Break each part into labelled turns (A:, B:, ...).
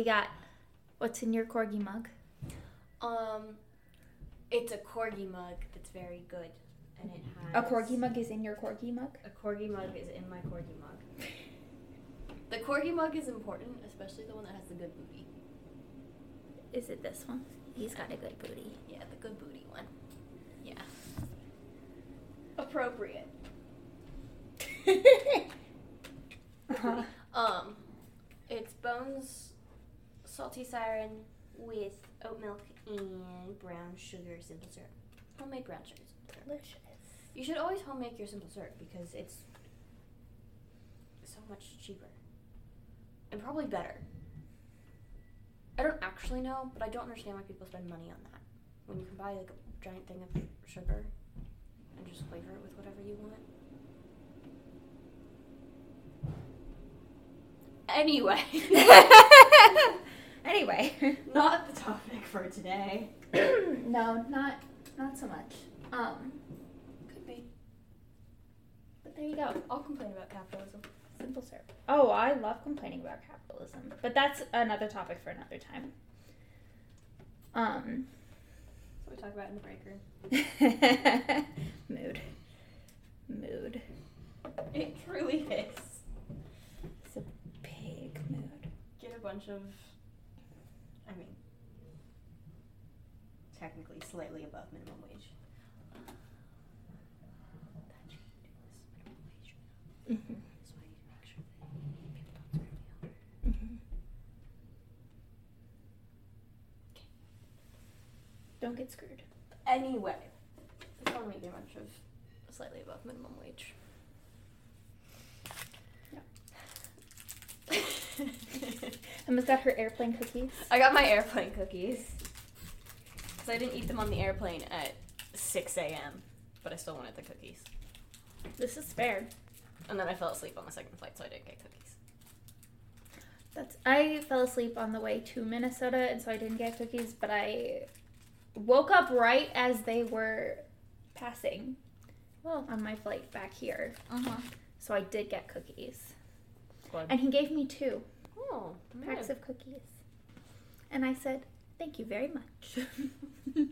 A: Okay, do you got? What's in your corgi mug?
B: Um, it's a corgi mug that's very good, and it has A
A: corgi mug is in your corgi mug?
B: A corgi mug is in my corgi mug. The corgi mug is important, especially the one that has the good booty.
A: Is it this one? He's got a good booty.
B: Yeah, the good booty one. Yeah. Appropriate.
A: uh-huh.
B: Um, it's bones, salty siren with oat milk and brown sugar simple syrup. Homemade brown sugar syrup.
A: Delicious.
B: You should always homemade your simple syrup because it's so much cheaper and probably better. I don't actually know, but I don't understand why people spend money on that when you can buy like a giant thing of sugar and just flavor it with whatever you want. Anyway,
A: anyway.
B: not the topic for today.
A: no, not not so much. Um,
B: Could be.
A: but there you go.
B: I'll complain about capitalism.
A: Simple syrup. Oh, I love complaining about capitalism, but that's another topic for another time. Um,
B: So we talk about in the break room.
A: mood, mood.
B: It truly is.
A: It's a big mood.
B: get a bunch of I mean technically slightly above minimum wage. Do this minimum wage. So I need to make sure that people don't screw me over.
A: Mm-hmm. Don't get screwed.
B: Anyway, I want to make a bunch of slightly above minimum wage. Yeah.
A: Emma's got her airplane cookies.
B: I got my airplane cookies. Because I didn't eat them on the airplane at 6 a.m., but I still wanted the cookies.
A: This is fair.
B: And then I fell asleep on the second flight, so I didn't get cookies.
A: That's. I fell asleep on the way to Minnesota, and so I didn't get cookies. But I woke up right as they were passing
B: Well,
A: on my flight back here,
B: uh-huh.
A: so I did get cookies.
B: Good.
A: And he gave me two
B: Oh,
A: packs of cookies, and I said, "Thank you very much."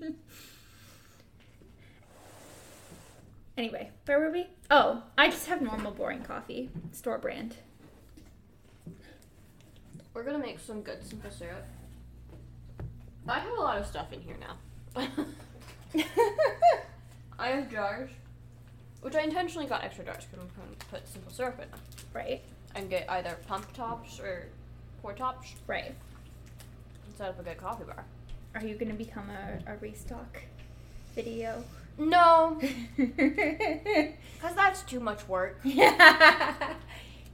A: anyway, where were we? Oh, I just have normal boring coffee, store brand.
B: We're gonna make some good simple syrup. I have a lot of stuff in here now. I have jars, which I intentionally got extra jars because I'm going to put simple syrup in them.
A: right,
B: And get either pump tops or pour tops
A: right.
B: And set up a good coffee bar.
A: Are you gonna become a, a restock video?
B: No, because that's too much work.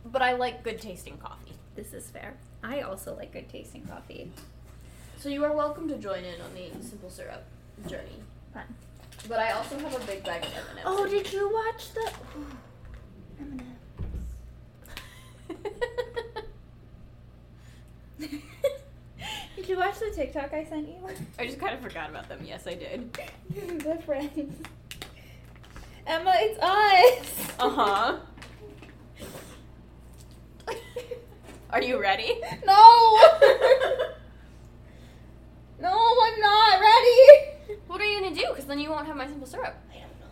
B: But I like good tasting coffee.
A: this is fair. I also like good tasting coffee.
B: So you are welcome to join in on the simple syrup journey.
A: Fun.
B: But I also have a big bag of M&Ms.
A: Oh, did you watch the M&Ms? Did you watch the TikTok I sent you?
B: I just kind of forgot about them. Yes, I did.
A: the friends. Emma, it's us.
B: Uh huh. Are you ready?
A: No. no, I'm not ready.
B: What are you gonna do? Because then you won't have my simple syrup.
A: I don't know.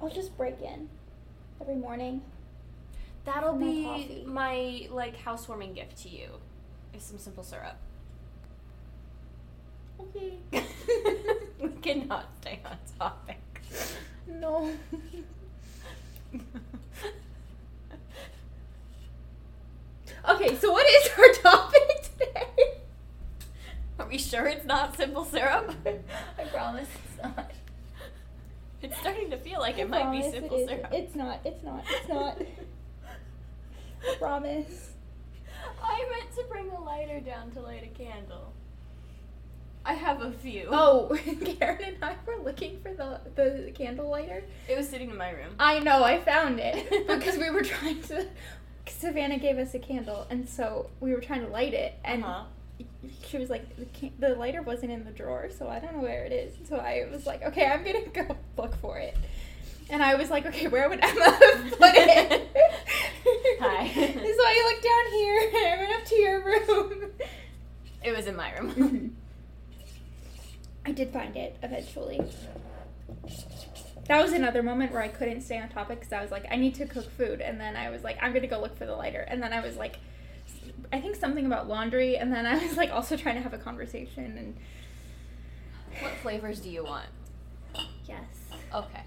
A: I'll just break in every morning.
B: That'll be
A: coffee.
B: my like housewarming gift to you. Is some simple syrup.
A: Okay.
B: we cannot stay on topic.
A: No. Okay, so what is our topic today?
B: Are we sure it's not simple syrup?
A: I promise it's not.
B: It's starting to feel like
A: I
B: it might be simple
A: it
B: syrup.
A: It's not. It's not. It's not. I promise.
B: I meant to bring a lighter down to light a candle. I have a few.
A: Oh, Karen and I were looking for the the candle lighter.
B: It was sitting in my room.
A: I know, I found it because we were trying to. Savannah gave us a candle, and so we were trying to light it, and
B: Uh-huh.
A: she was like, the, can- "The lighter wasn't in the drawer, so I don't know where it is." So I was like, "Okay, I'm gonna go look for it." And I was like, "Okay, where would Emma put it?"
B: Hi.
A: So I looked down here, and I up to your room.
C: It was in my room.
A: Mhm. I did find it eventually. That was another moment where I couldn't stay on topic because I was like, I need to cook food, and then I was like, I'm gonna go look for the lighter, and then I was like, I think something about laundry, and then I was like also trying to have a conversation, and
C: what flavors do you want?
A: yes,
C: Okay.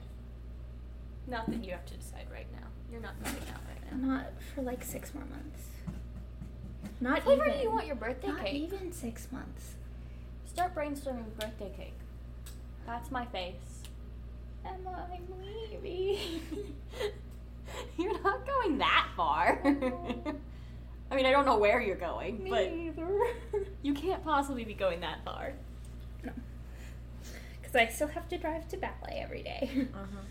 C: Not that you have to decide right now. You're not moving out right.
A: Not for like six more months. Not
C: What
A: even.
C: do you want your birthday
A: Not
C: cake?
A: even six months.
C: Start brainstorming birthday cake. That's my face.
A: Emma, I'm leaving.
C: You're not going that far. I mean, I don't know where you're going, but
A: neither.
C: you can't possibly be going that far.
A: No. Because I still have to drive to ballet every day.
C: Uh-huh.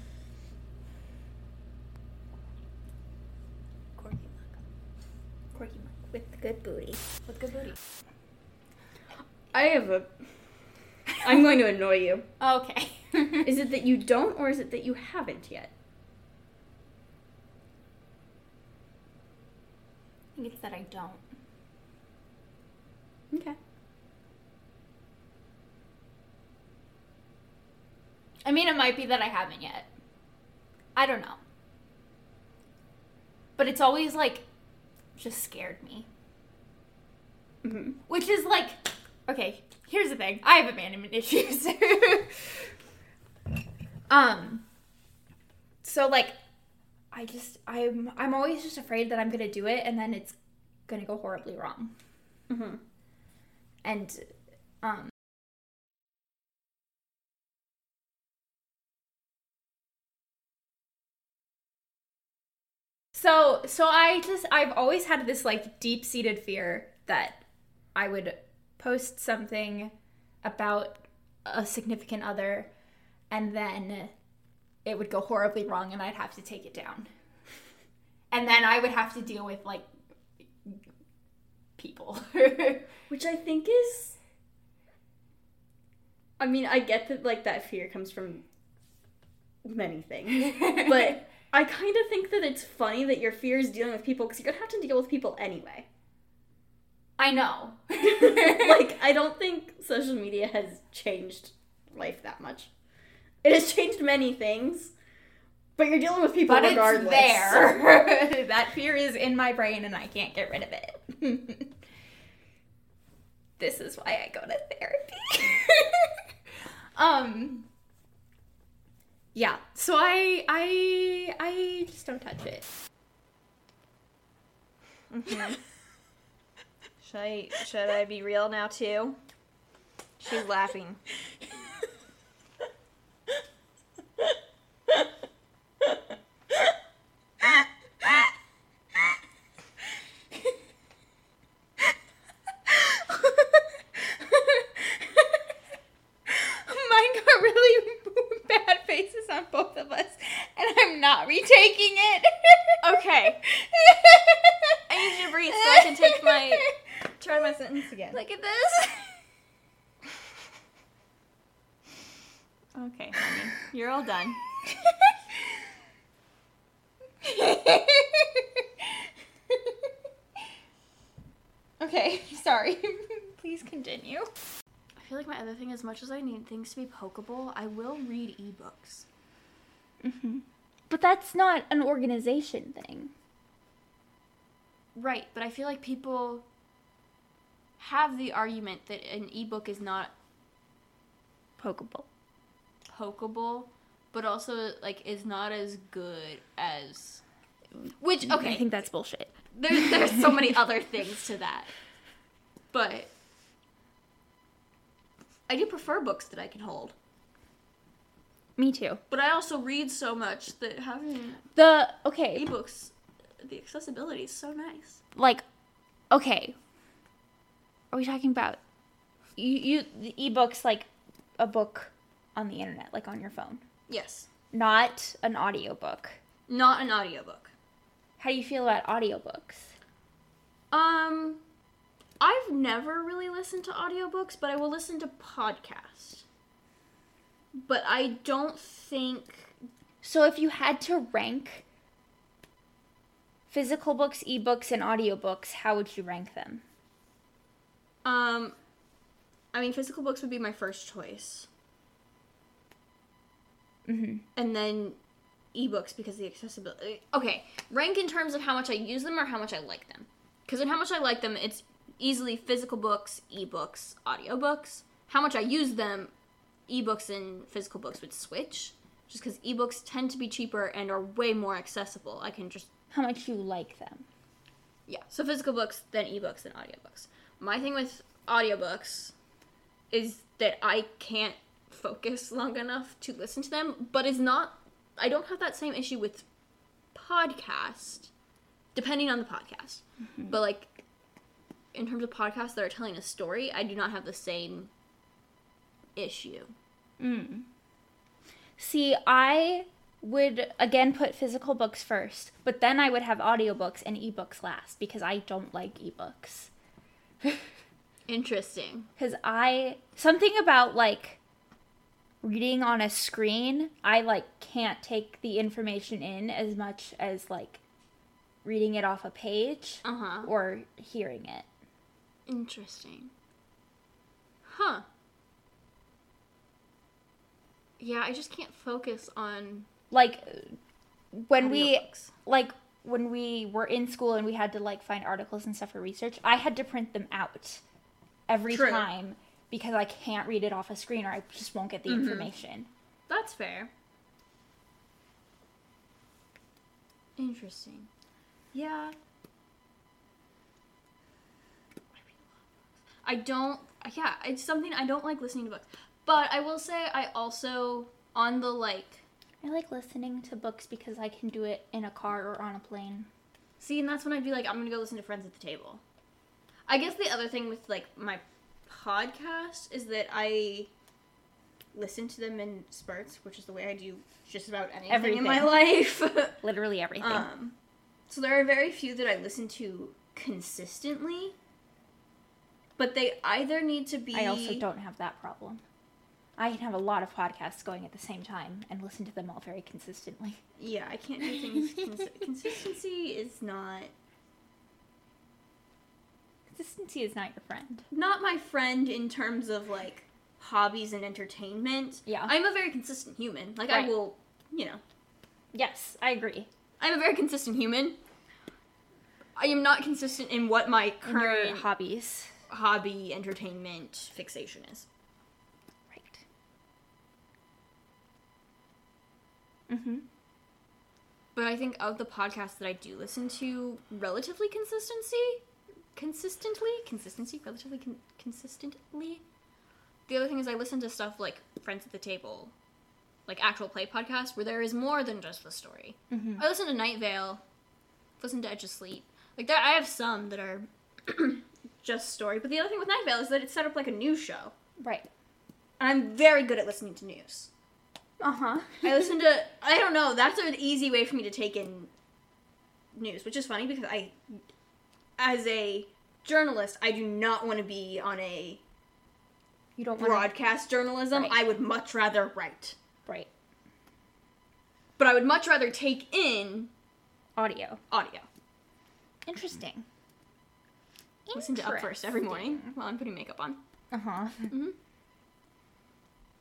A: With good booty.
C: With good booty.
B: I have a. I'm going to annoy you.
C: Okay.
B: Is it that you don't, or is it that you haven't yet?
A: I think it's that I don't.
B: Okay.
A: I mean, it might be that I haven't yet. I don't know. But it's always like, just scared me.
B: Hmm
A: Which is like, okay, here's the thing. I have abandonment issues. um, so like, I just, I'm, I'm always just afraid that I'm gonna do it and then it's gonna go horribly wrong.
B: Mm-hmm.
A: And, um, So, so I just I've always had this like deep-seated fear that I would post something about a significant other and then it would go horribly wrong and I'd have to take it down. And then I would have to deal with like people.
B: Which I think is. I mean, I get that like that fear comes from many things, but I kind of think that it's funny that your fear is dealing with people because you're gonna have to deal with people anyway.
A: I know.
B: like, I don't think social media has changed life that much. It has changed many things, but you're dealing with people
A: but
B: regardless.
A: it's there. that fear is in my brain and I can't get rid of it. this is why I go to therapy. um yeah, so I I I just don't touch it.
B: Mhm. Should I should I BeReal now too? She's laughing.
A: Mine got really bad faces on both of us, and I'm not retaking it.
B: Okay. I need you to breathe so I can take my try my sentence again.
A: Look at this.
B: Okay, honey. You're all done.
A: okay, sorry. Please continue.
C: I feel like my other thing, as much as I need things to be pokeable, I will read ebooks.
A: Mm-hmm. But that's not an organization thing.
C: Right, but I feel like people have the argument that an ebook is not
A: Pokeable.
C: pokeable, but also like is not as good as which okay, I
A: think that's bullshit.
C: There, there's so many other things to that, but I do prefer books that I can hold.
A: Me too.
C: But I also read so much that having
A: The okay,
C: ebooks, the accessibility is so nice.
A: like okay. Are we talking about you you the ebooks like a book on the internet like on your phone,
C: Yes,
A: not an audiobook.
C: not an audiobook.
A: How do you feel about audiobooks?
C: Um, I've never really listened to audiobooks, but I will listen to podcasts. But I don't think
A: So if you had to rank physical books, ebooks and audiobooks, how would you rank them?
B: Um, I mean, physical books would be my first choice,
A: Mm-hmm.
B: and then ebooks because the accessibility. Okay, rank in terms of how much I use them or how much I like them. Because in how much I like them, it's easily physical books, ebooks, audiobooks. How much I use them, ebooks and physical books would switch. Just because ebooks tend to be cheaper and are way more accessible. I can just
A: How much you like them?
B: Yeah. So physical books, then ebooks, then audiobooks. My thing with audiobooks is that I can't focus long enough to listen to them, but is not I don't have that same issue with podcast depending on the podcast. Mm-hmm. But like in terms of podcasts that are telling a story, I do not have the same issue.
A: Mm. See, I would again put physical books first, but then I would have audiobooks and ebooks last because I don't like ebooks.
B: Interesting.
A: Because I, something about like reading on a screen, I like can't take the information in as much as like reading it off a page
B: Uh-huh.
A: or hearing it.
B: Interesting. Huh. Yeah, I just can't focus on
A: Like when we like when we were in school and we had to like find articles and stuff for research, I had to print them out every
B: True.
A: time because I can't read it off a screen or I just won't get the
B: Mhm.
A: information.
B: That's fair. Interesting. Yeah. I don't. Yeah, it's something I don't like listening to books. But I will say I also on the like.
A: I like listening to books because I can do it in a car or on a plane.
B: See, and that's when I'd be like, I'm gonna go listen to Friends at the Table. I guess the other thing with like my podcast is that I listen to them in spurts, which is the way I do just about anything in my life.
A: Literally everything.
B: um, so there are very few that I listen to consistently, but they either need to be.
A: I also don't have that problem. I can have a lot of podcasts going at the same time and listen to them all very consistently.
B: Yeah, I can't do things. Cons- consistency is not
A: Consistency is not your friend.
B: not my friend in terms of like hobbies and entertainment.
A: Yeah.
B: I'm a very consistent human. Like I will, you know,
A: Yes, I agree.
B: I'm a very consistent human. I am not consistent in what my current
A: hobbies.
B: Hobby entertainment fixation is.
A: Right. Mm-hmm.
B: But I think of the podcasts that I do listen to, relatively consistency, consistently, consistency, relatively con- consistently. The other thing is I listen to stuff like Friends at the Table, like actual play podcasts, where there is more than just the story.
A: Mm-hmm.
B: I listen to Night Vale, listen to Edge of Sleep. Like that, I have some that are just story. But the other thing with Night Vale is that it's set up like a news show,
A: Right.
B: and I'm very good at listening to news.
A: Uh-huh.
B: I listen to I don't know, that's an easy way for me to take in news, which is funny because I as a journalist, I do not want to be on a
A: You don't want
B: broadcast journalism.
A: Right.
B: I would much rather write.
A: Right.
B: But I would much rather take in
A: Audio.
B: audio.
A: Interesting.
B: Listen to Up First every morning while I'm putting makeup on.
A: Uh-huh.
B: hmm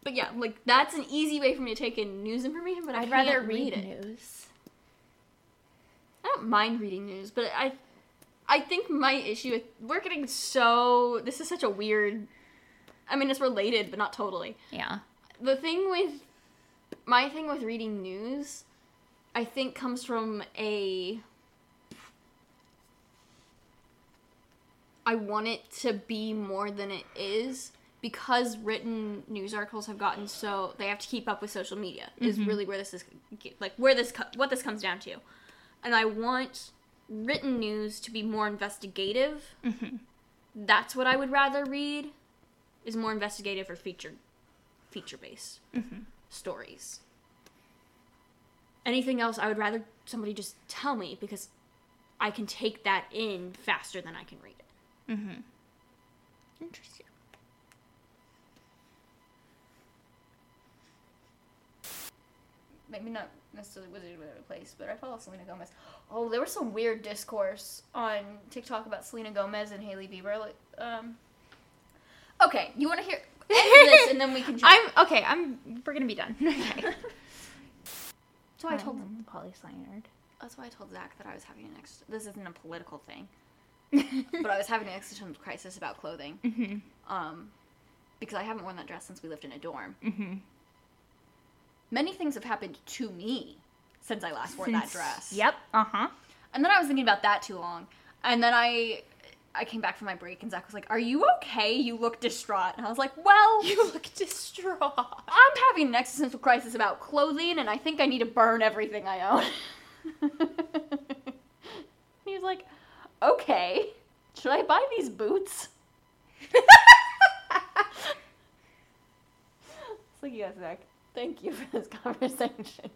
B: But yeah, like that's an easy way for me to take in news information, but I
A: I'd rather
B: read
A: read
B: it.
A: news.
B: I don't mind reading news, but I I think my issue with we're getting so this is such a weird I mean it's related but not totally.
A: Yeah.
B: The thing with my thing with reading news I think comes from a I want it to be more than it is because written news articles have gotten so they have to keep up with social media is really where this is like where this what this comes down to. And i want written news to be more investigative.
A: Mm-hmm.
B: that's what i would rather read is more investigative or feature feature based
A: Mhm.
B: stories. Anything else i would rather somebody just tell me because i can take that in faster than i can read it
A: Mm-hmm. Interesting.
B: maybe not necessarily Wizard of Waverly Place, but I follow Selena Gomez. Oh, there was some weird discourse on TikTok about Selena Gomez and Hailey Bieber. like, Um, Okay, you want to hear this and then we can. Jump.
A: I'm okay. I'm. We're gonna be done. Okay.
B: so I told.
A: Poli sci nerd.
B: That's why I told Zach that I was having an ex. This isn't a political thing, but I was having an existential crisis about clothing.
A: Mm-hmm.
B: Um, because I haven't worn that dress since we lived in a dorm.
A: Mm-hmm.
B: Many things have happened to me since I last wore that dress.
A: Yep. Uh huh.
B: And then I was thinking about that too long. And then I I came back from my break and Zach was like, Are you okay? You look distraught. And I was like, Well,
A: You look distraught.
B: I'm having an existential crisis about clothing and I think I need to burn everything I own. he was like, Okay. Should I buy these boots? it's like, yes, Zach. Thank you for this conversation.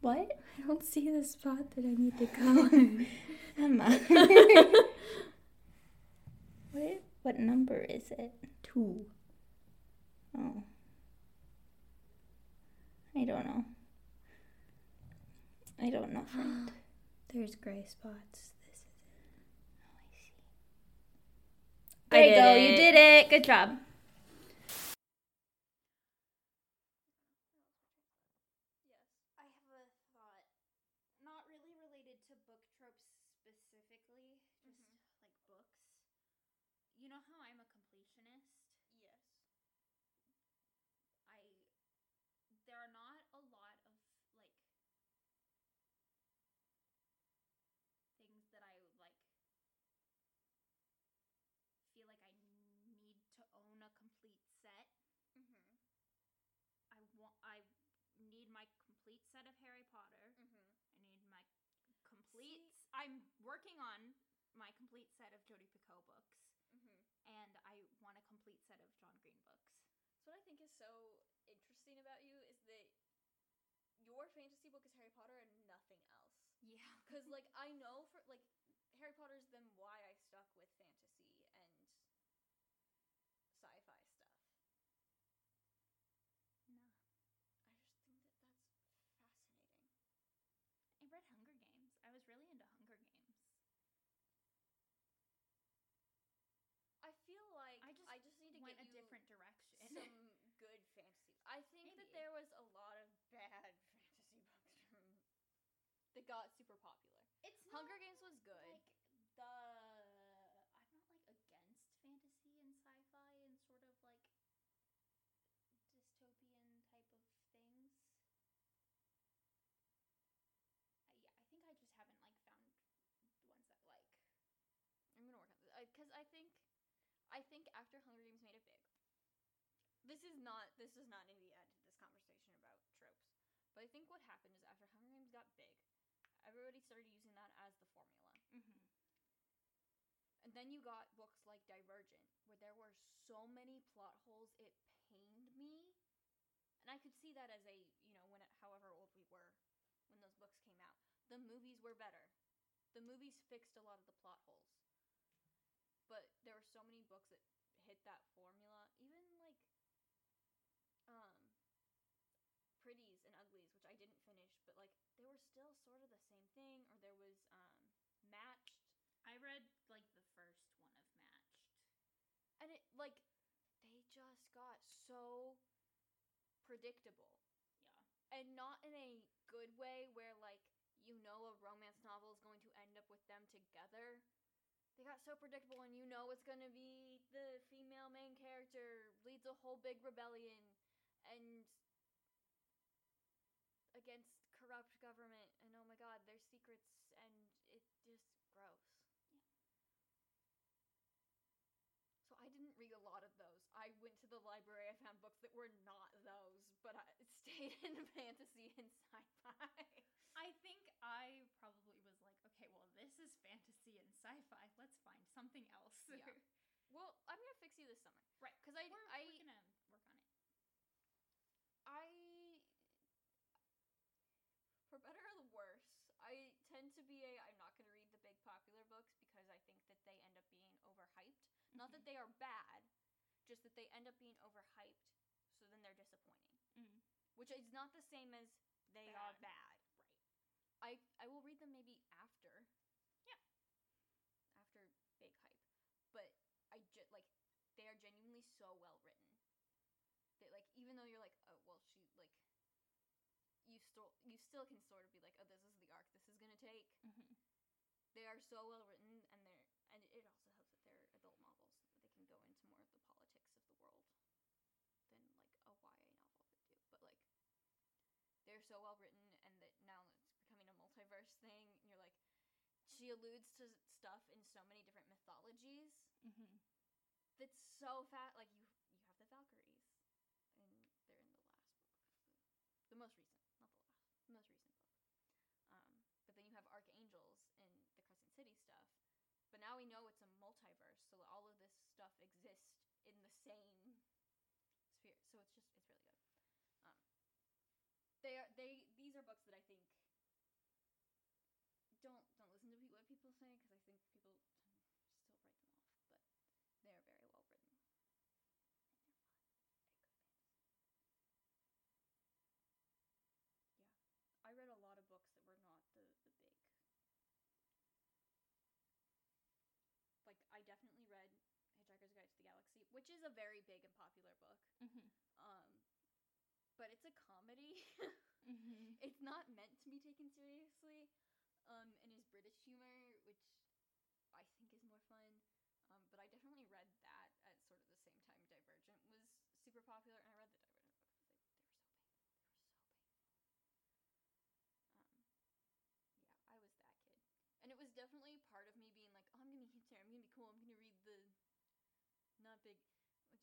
A: What? I don't see the spot that I need to go. Emma. what? What number is it? Two. Oh. I don't know. I don't know, friend. There's gray spots. This is it. Oh, I see. There
B: I
A: you go.
B: did
A: You did it. Good job.
B: Yes, I have a thought. Not really related to book tropes specifically, just like books. You know how I'm a completionist? Yes. I there are not a lot of like things that I like feel like I need to own a complete set.
C: Mm-hmm.
B: I need my complete set of Harry Potter.
C: Mm-hmm.
B: I need my complete. I'm working on my complete set of Jodi Picoult books,
C: Mm-hmm.
B: and I want a complete set of John Green books.
C: So what I think is so interesting about you is that your fantasy book is Harry Potter and nothing else.
B: Yeah,
C: Because like I know for like Harry Potter's then why I stuck with fantasy and sci-fi stuff.
B: no,
C: I just think that that's fascinating.
B: I read Hunger Games. I was really into Hunger Games.
C: I feel like
B: I just
C: I just need to
B: Went
C: get
B: a
C: you
B: different direction.
C: some good fantasy. I think that
B: Maybe.
C: there was a lot of bad fantasy books from got super popular.
B: it's
C: Hunger Games was good.
B: like the I'm not like against fantasy and sci-fi and sort of like dystopian type of things. I, yeah, I think I just haven't like found the ones that like.
C: I'm gonna work on this because I think, I think after Hunger Games made it big. This is not this is not in the end of this conversation about tropes, but I think what happened is after Hunger Games got big, everybody started using that as the formula,
B: Mm-hmm.
C: and then you got books like Divergent, where there were so many plot holes it pained me, and I could see that as a you know when it, however old we were when those books came out, the movies were better. The movies fixed a lot of the plot holes but there were so many books that hit that formula even like um pretties and uglies which i didn't finish but like they were still sort of the same thing or there was um matched
B: I read like the first one of Matched.
C: and it like they just got so predictable
B: Yeah.
C: and not in a good way where like you know a romance novel is going to end up with them together they got so predictable and you know it's going to be the female main character leads a whole big rebellion and against corrupt government and oh my god there's secrets and it just gross Yeah. so i didn't read a lot of those i went to the library i found books that were not those but i stayed in fantasy and sci-fi
B: I think I probably was like, okay, well, this is fantasy and sci-fi. Let's find something else.
C: Yeah. well i'm gonna fix you this summer
B: right.
C: because i
B: We're,
C: i
B: we're gonna work on it.
C: I for better or the worse, I tend to be a I'm not going to read the big popular books because I think that they end up being overhyped. Not that they are bad, just that they end up being overhyped, so then they're disappointing.
B: Mm.
C: Which is not the same as they are
B: Bad.
C: bad.
B: Right.
C: I I will read them maybe after.
B: Yeah.
C: After big hype. But I just like they are genuinely so well written. That like even though you're like, oh well, she like, you still you still can sort of be like, oh, this is the arc this is gonna take.
D: Mhm.
C: Are so well written, and they're and it also helps that they're adult novels that they can go into more of the politics of the world than like a YA novel would do. But like, they're so well written, and that now it's becoming a multiverse thing. And you're like, she alludes to stuff in so many different mythologies
D: Mhm.
C: that's so fat. Like you, you have the Valkyries, and they're in the last book, the, the most recent, not the last, the most recent book. Um, but then you have archangels in the Crescent City stuff. But now we know it's a multiverse, so all of this stuff exists in the same sphere. So it's just it's really good. Um, they are they these are books that I think don't don't listen to pe- what people say because I think people still write them off, but they are very well written. And they're fun. And good fantasy. Yeah. I read a lot of books that were not the, the big like I definitely read Hitchhiker's Guide which is a very big and popular book.
D: Mhm.
C: Um but it's a comedy.
D: Mhm.
C: it's not meant to be taken seriously. Um, and his British humor, which I think is more fun. Um, but I definitely read that at sort of the same time Divergent was super popular, and I read the Divergent books because they, they were so painful. They were so painful. Um, yeah, I was that kid. And it was definitely part of me being like, oh, I'm gonna be hipster, I'm gonna be cool, I'm gonna read the not big, which is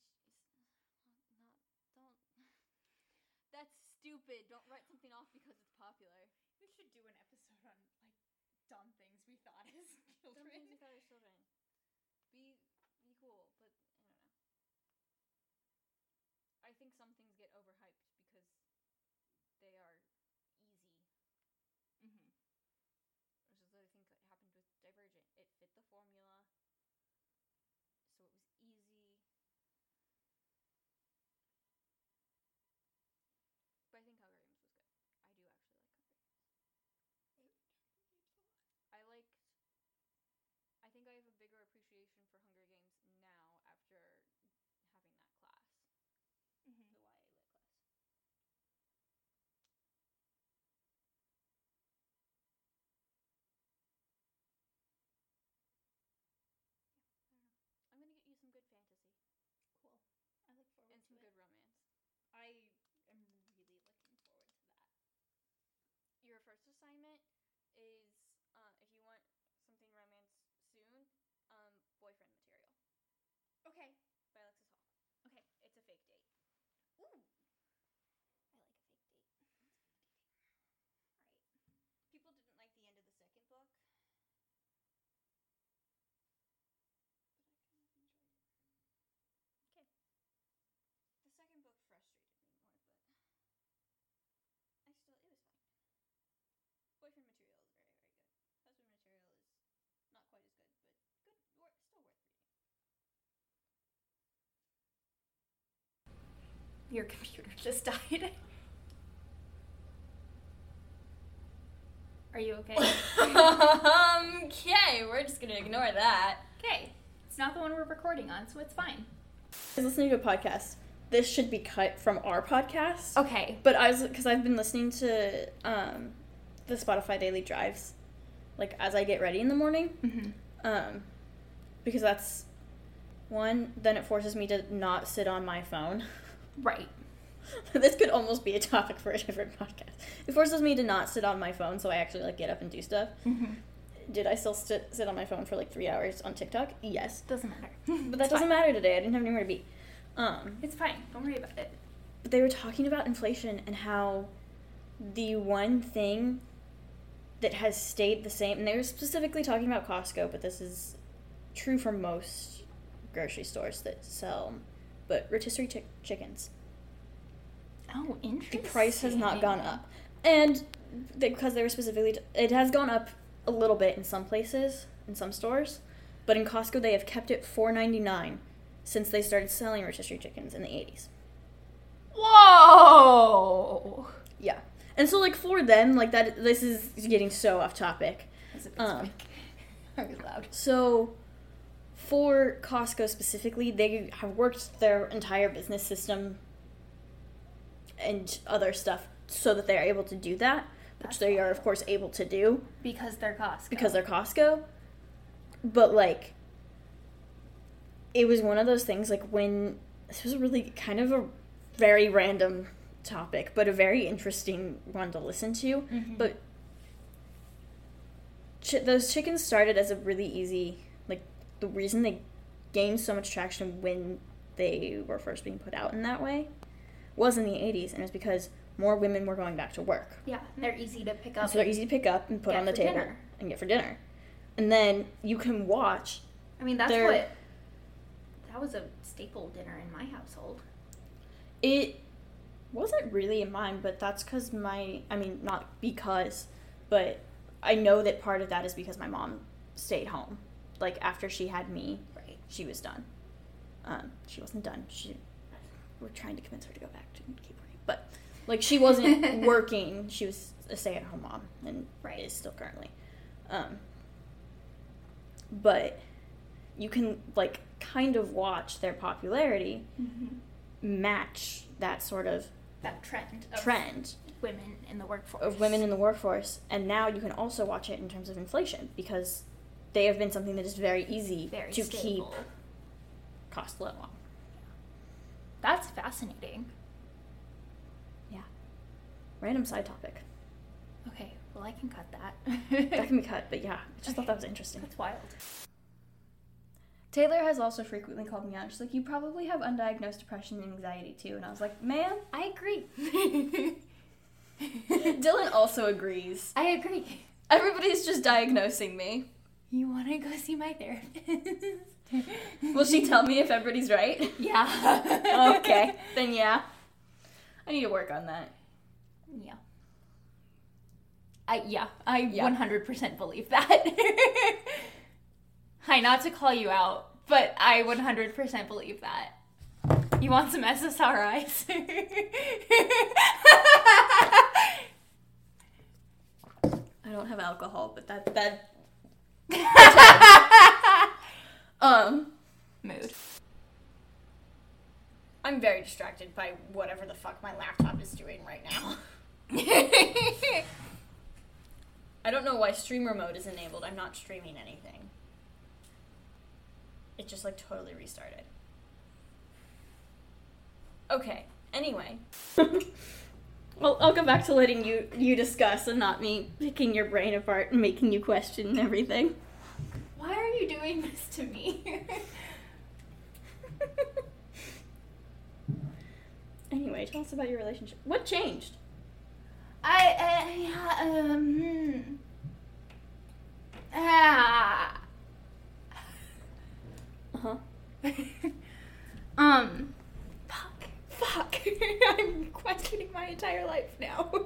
C: not, don't. That's stupid. Don't write something off because it's popular.
D: We should do an episode on like dumb things we thought as
C: Some things
D: children.
C: you thought as children. Be be cool, but I don't know. I think some things get overhyped because they are easy.
D: Mhm.
C: Which is what I think happened with Divergent. It fit the formula, so it was easy. But I think Hunger Games was good. I do actually like Hunger Games. I liked. I think I have a bigger appreciation for Hunger Games now after having that class,
D: Mhm.
C: the YA lit class. Yeah, I don't know. I'm gonna get you some good fantasy
D: Cool. I look forward
C: and
D: to
C: some
D: it.
C: good romance.
D: I am really looking forward to that.
C: Your first assignment is uh, if you want something romance soon, um, boyfriend material
D: Okay.
C: by Alexis Hall.
D: Okay.
C: It's a fake date.
D: Ooh. I like a fake date. All right.
C: People didn't like the end of the second book, but I kind of enjoyed it.
D: Okay.
C: The second book frustrated me more, but I still it was fine. Boyfriend material is very very good. Husband material is not quite as good, but good. Wor- still worth reading.
D: Your computer just died. Are you okay?
B: okay, we're just gonna ignore that.
D: okay. It's not the one we're recording on, so it's fine.
B: I was listening to a podcast. This should be cut from our podcast.
D: Okay.
B: But I was because I've been listening to um, the Spotify daily drives, like as I get ready in the morning.
D: Mm-hmm.
B: Um, because that's one. Then it forces me to not sit on my phone.
D: Right.
B: this could almost be a topic for a different podcast. It forces me to not sit on my phone, so I actually like get up and do stuff.
D: Mm-hmm.
B: Did I still sit sit on my phone for like three hours on TikTok? Yes,
D: Doesn't matter.
B: but that doesn't matter today. I didn't have anywhere to be. Um,
D: It's fine. Don't worry about it.
B: but they were talking about inflation and how the one thing that has stayed the same, and they were specifically talking about Costco, but this is true for most grocery stores that sell, but rotisserie chick- chickens.
D: Oh, interesting.
B: The price has not gone up, and because they were specifically, it has gone up a little bit in some places, in some stores, but in Costco they have kept it four ninety nine since they started selling rotisserie chickens in the eighties.
D: Whoa.
B: Yeah. And so like for them, like that this is getting so off topic.
D: That's a bit
B: Um,
D: loud.
B: So for Costco specifically, they have worked their entire business system and other stuff so that they're able to do that, which
A: That's
B: they are of course able to do
A: because they're Costco.
B: because they're Costco. But like it was one of those things like when this was a really kind of a very random topic, but a very interesting one to listen to.
A: Mhm.
B: But chi- those chickens started as a really easy the reason they gained so much traction when they were first being put out in that way was in the 80s and it was because more women were going back to work
A: yeah, they're easy to pick
B: and
A: up.
B: so they're easy to pick up and put on the table
A: dinner.
B: and get for dinner and then you can watch
A: I mean, that's
B: they're-
A: what. That was a staple dinner in my household.
B: it wasn't really in mine but that's because my i mean not because but i know that part of that is because my mom stayed home like after she had me
A: Right.
B: she was done um, she wasn't done she we're trying to convince her to go back to keep working but like she wasn't working she was a stay-at-home mom and
A: Right.
B: is still currently um, but you can like kind of watch their popularity match that sort of
A: That trend. Of
B: trend
A: Women in the workforce.
B: of women in the workforce and now you can also watch it in terms of inflation because they have been something that is very easy
A: Very
B: to keep
A: stable.
B: cost low on.
A: That's fascinating. Yeah.
B: Random side topic.
A: Okay, well I can cut that.
B: That can be cut, but yeah, I just thought that was interesting.
A: That's wild.
B: Taylor has also frequently called me out. She's like, "You probably have undiagnosed depression and anxiety too," and I was like, "Man."
A: I agree.
B: Dylan also agrees.
A: I agree.
B: Everybody's just diagnosing me.
A: You want to go see my therapist?
B: Will she tell me if everybody's right?
A: Yeah.
B: okay, then yeah. I need to work on that.
A: Yeah. I yeah, I
B: Yeah.
A: 100% believe that. Hi, not to call you out, but I 100% believe that. You want some SSRIs?
B: I don't have alcohol, but that that um
A: Mood.
B: I'm very distracted by whatever the fuck my laptop is doing right now. I don't know why streamer mode is enabled. I'm not streaming anything. It just like totally restarted. Okay. Anyway. well, I'll go back to letting you you discuss and not me picking your brain apart and making you question everything.
A: Why are you doing this to me?
B: Anyway, tell us about your relationship. What changed?
A: I uh, um hmm. ah
B: Uh-huh.
A: um fuck I'm questioning my entire life now.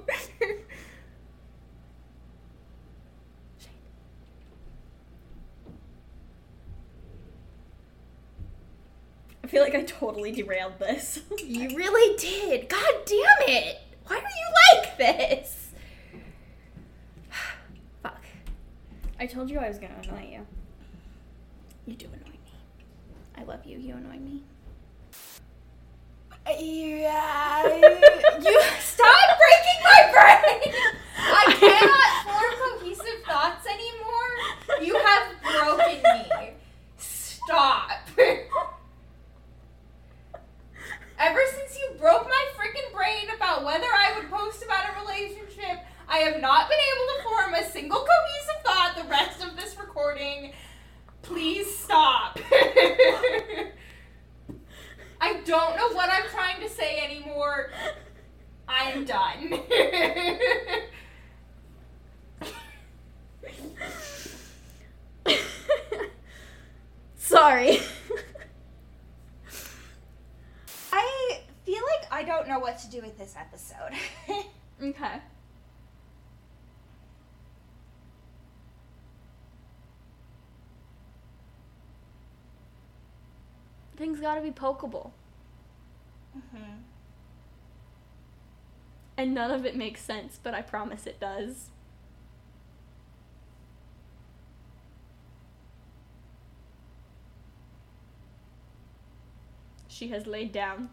B: I feel like I totally derailed this.
A: you really did. God damn it. Why are you like this? fuck.
B: I told you I was gonna annoy you.
A: You do annoy me. I love you. You annoy me. Yeah. you stop breaking my brain. I cannot form cohesive thoughts anymore. You have broken me. Stop. Ever since you broke my freaking brain about whether I would post about a relationship, I have not been able to form a single cohesive thought the rest of this recording. Please stop. I don't know what I'm trying to say anymore. I'm done.
B: Sorry.
A: I feel like I don't know what to do with this episode.
B: okay.
E: Things gotta be pokeable.
A: Mm-hmm.
E: And none of it makes sense, but I promise it does.
B: She has laid down.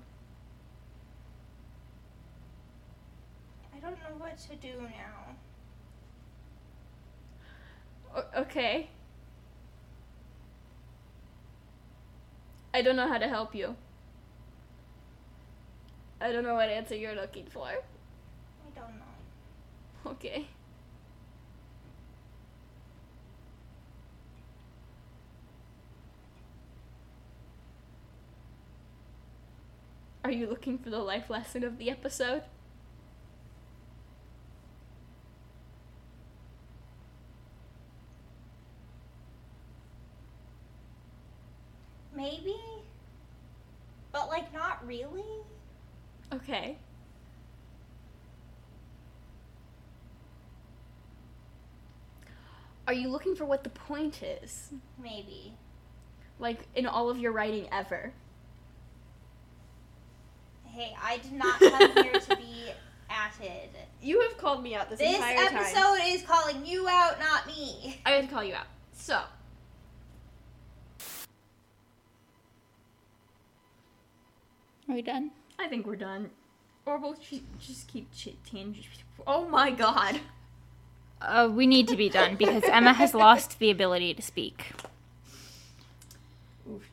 F: I don't know what to do now.
B: O- okay. I don't know how to help you. I don't know what answer you're looking for.
F: I don't know.
B: Okay. Are you looking for the life lesson of the episode?
F: Maybe? But like not really?
B: Okay. Are you looking for what the point is?
F: Maybe.
B: Like in all of your writing ever?
F: Hey, I did not come here to be atted.
B: You have called me out this,
F: This
B: entire time.
F: This episode is calling you out, not me.
B: I had to call you out. So.
A: Are we done?
B: I think we're done. Or we'll ju- just keep chitting. Oh my god.
A: Uh, we need to be done because Emma has lost the ability to speak. Oof.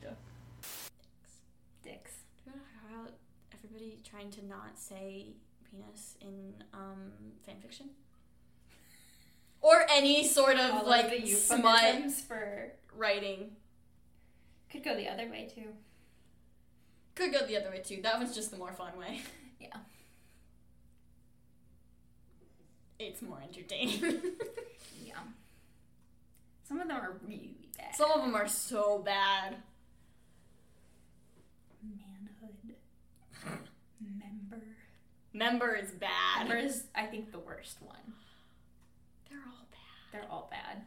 C: Dicks. Do you want to about everybody trying to not say penis in um fanfiction? Or any sort of like smut
A: for
C: writing.
A: could go the other way too.
C: Could go the other way too. That one's just the more fun way.
A: Yeah.
C: It's more entertaining.
A: Yeah. Some of them are really bad.
C: Some of them are so bad.
A: Manhood. Member.
C: Member is bad.
A: Member is, I think, the worst one.
C: They're all bad.
A: They're all bad.